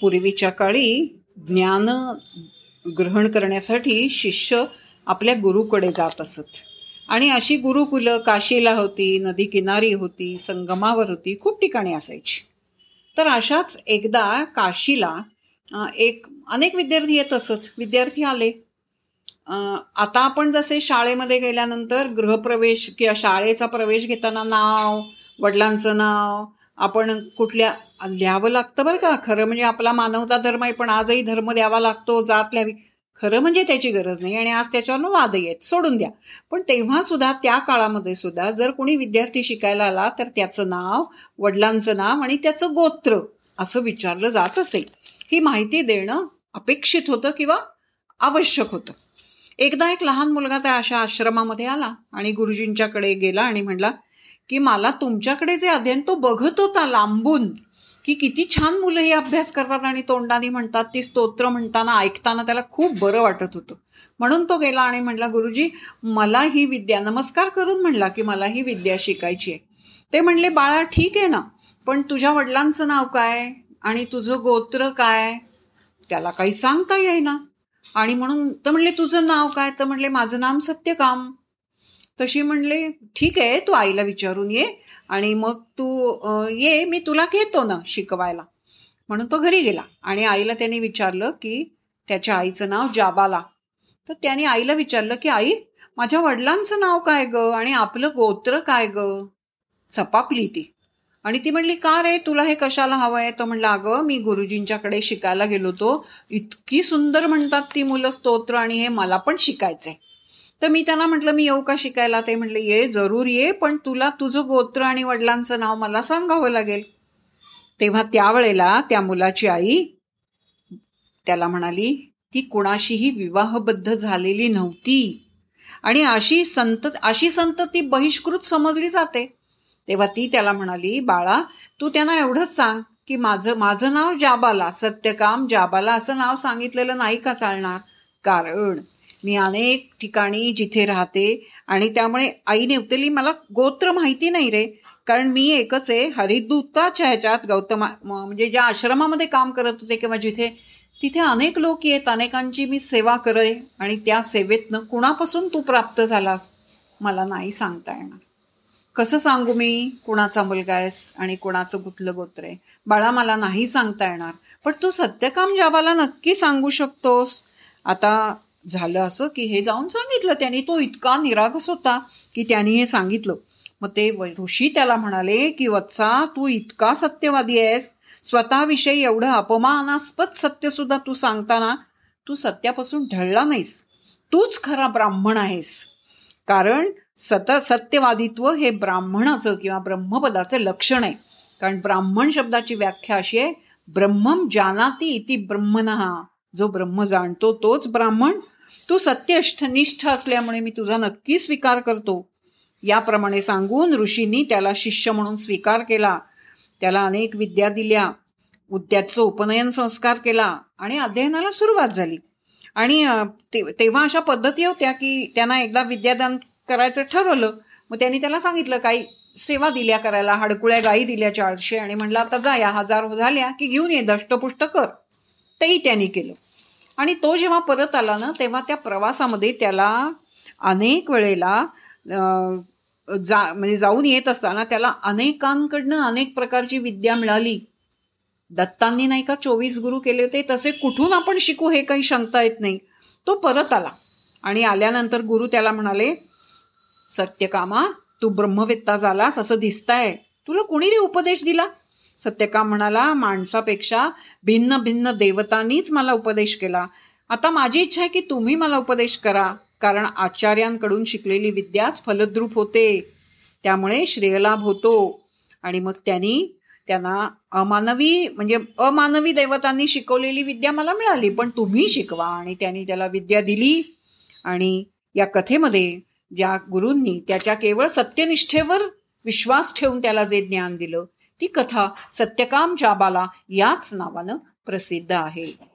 पूर्वीच्या काळी ज्ञान ग्रहण करण्यासाठी शिष्य आपल्या गुरुकडे जात असत. आणि अशी गुरुकुलं काशीला होती नदी किनारी होती संगमावर होती खूप ठिकाणी असायची. तर अशाच एकदा काशीला एक अनेक विद्यार्थी येत असत. विद्यार्थी आले. आता आपण जसे शाळेमध्ये गेल्यानंतर गृहप्रवेश किंवा शाळेचा प्रवेश घेताना नाव वडिलांचं नाव आपण कुठल्या लिहावं लागतं बरं का? खरं म्हणजे आपला मानवता धर्म आहे पण आजही धर्म द्यावा लागतो जात लिहावी खरं म्हणजे त्याची गरज नाही आणि आज त्याच्यावर वादही आहेत सोडून द्या. पण तेव्हा सुद्धा त्या काळामध्ये सुद्धा जर कोणी विद्यार्थी शिकायला आला तर त्याचं नाव वडिलांचं नाव आणि त्याचं गोत्र असं विचारलं जात असे. ही माहिती देणं अपेक्षित होतं किंवा आवश्यक होतं. एकदा एक लहान मुलगा त्या अशा आश्रमामध्ये आला आणि गुरुजींच्याकडे गेला आणि म्हणला की मला तुमच्याकडे जे अध्ययन तो बघत होता लांबून की किती छान मुलं हे अभ्यास करतात आणि तोंडाने म्हणतात ती स्तोत्र म्हणताना ऐकताना त्याला खूप बरं वाटत होतं. म्हणून तो गेला आणि म्हणला गुरुजी मला ही विद्या नमस्कार करून म्हणला की मला ही विद्या शिकायची आहे. ते म्हणले बाळा ठीक आहे ना पण तुझ्या वडिलांचं नाव काय आणि तुझं गोत्र काय? त्याला काही सांगता येईना. आणि म्हणून तर म्हणले तुझं नाव काय? तर म्हणले माझं नाम सत्यकाम. तशी म्हणले ठीक आहे तू आईला विचारून ये आणि मग तू ये मी तुला घेतो ना शिकवायला. म्हणून तो घरी गेला आणि आईला त्याने विचारलं की त्याच्या आईचं नाव जाबाला. तर त्याने आईला विचारलं की आई माझ्या वडिलांचं नाव काय ग आणि आपलं गोत्र काय ग? चपापली ती. आणि ती म्हणली का रे तुला हे कशाला हवं आहे तर म्हणलं अगं मी गुरुजींच्याकडे शिकायला गेलो होतो. इतकी सुंदर म्हणतात ती मुलं स्तोत्र आणि हे मला पण शिकायचंय. तर मी त्यांना म्हटलं मी येऊ का शिकायला? ते म्हटलं ये जरूर ये पण तुला तुझं गोत्र आणि वडिलांचं नाव मला सांगावं लागेल. तेव्हा त्यावेळेला त्या मुलाची आई त्याला म्हणाली ती कुणाशीही विवाहबद्ध झालेली नव्हती. आणि अशी संत अशी संत ती बहिष्कृत समजली जाते. तेव्हा ती त्याला म्हणाली बाळा तू त्यांना एवढंच सांग की माझं माझं नाव जाबाला सत्यकाम जाबाला असं नाव सांगितलेलं नाही का चालणार? कारण मी अनेक ठिकाणी जिथे राहते आणि त्यामुळे आई नेवतेली मला गोत्र माहिती नाही रे. कारण मी एकच आहे हरिदूताच्या ह्याच्यात गौतम म्हणजे ज्या आश्रमामध्ये काम करत होते किंवा जिथे तिथे अनेक लोक येत अनेकांची मी सेवा करे आणि त्या सेवेतनं कुणापासून तू प्राप्त झालास मला नाही सांगता येणार. कसं सांगू मी? कुणाचा मुलगा आहेस आणि कुणाचं गुतलं गोत्र आहे? बाळा मला नाही सांगता येणार. पण तू सत्यकाम जाबाला नक्की सांगू शकतोस. आता झालं असं की हे जाऊन सांगितलं त्यांनी. तो इतका निरागस होता की त्यांनी हे सांगितलं. मग ते ऋषी त्याला म्हणाले की वत्सा तू इतका सत्यवादी आहेस. स्वतःविषयी एवढं अपमानास्पद सत्य सुद्धा तू सांगताना तू सत्यापासून ढळला नाहीस. तूच खरा ब्राह्मण आहेस. कारण सत सत्यवादित्व हे ब्राह्मणाचं किंवा ब्रह्मपदाचं लक्षण आहे. कारण ब्राह्मण शब्दाची व्याख्या अशी आहे ब्रह्मम जानाती इति ब्रह्मन. जो ब्रह्म जाणतो तोच ब्राह्मण तू सत्यनिष्ठ असल्यामुळे मी तुझा नक्की स्वीकार करतो. याप्रमाणे सांगून ऋषींनी त्याला शिष्य म्हणून स्वीकार केला. त्याला अनेक विद्या दिल्या. उद्याचं उपनयन संस्कार केला आणि अध्ययनाला सुरुवात झाली. आणि तेव्हा अशा पद्धती होत्या की त्यांना एकदा विद्यादान करायचं ठरवलं मग त्यांनी त्याला सांगितलं काही सेवा दिल्या करायला हडकुळ्या गाई दिल्या चारशे आणि म्हणलं आता जा या हजार झाल्या की घेऊन ये दष्टपुष्ट कर. तेही त्यांनी केलं. आणि तो जेव्हा परत आला ना तेव्हा त्या प्रवासामध्ये त्याला अनेक वेळेला जा म्हणजे जाऊन येत असताना त्याला अनेकांकडनं अनेक प्रकारची विद्या मिळाली. दत्तांनी नाही का चोवीस गुरु केले होते तसे कुठून आपण शिकू हे काही शंका येत नाही. तो परत आला. आणि आल्यानंतर गुरु त्याला म्हणाले सत्यकामा तू ब्रह्मवेत्ता झालास असं दिसताय. तुला कुणीही उपदेश दिला? सत्यकाम म्हणाला माणसापेक्षा भिन्न भिन्न देवतांनीच मला उपदेश केला. आता माझी इच्छा आहे की तुम्ही मला उपदेश करा कारण आचार्यांकडून शिकलेली विद्याच फलद्रूप होते. त्यामुळे श्रेयलाभ होतो. आणि मग त्यांनी त्यांना अमानवी म्हणजे अमानवी देवतांनी शिकवलेली विद्या मला मिळाली पण तुम्ही शिकवा. आणि त्यांनी त्याला विद्या दिली. आणि या कथेमध्ये ज्या गुरूंनी त्याच्या केवळ सत्यनिष्ठेवर विश्वास ठेवून त्याला जे ज्ञान दिलं ती कथा सत्यकाम जाबाला याच नावानं प्रसिद्ध आहे.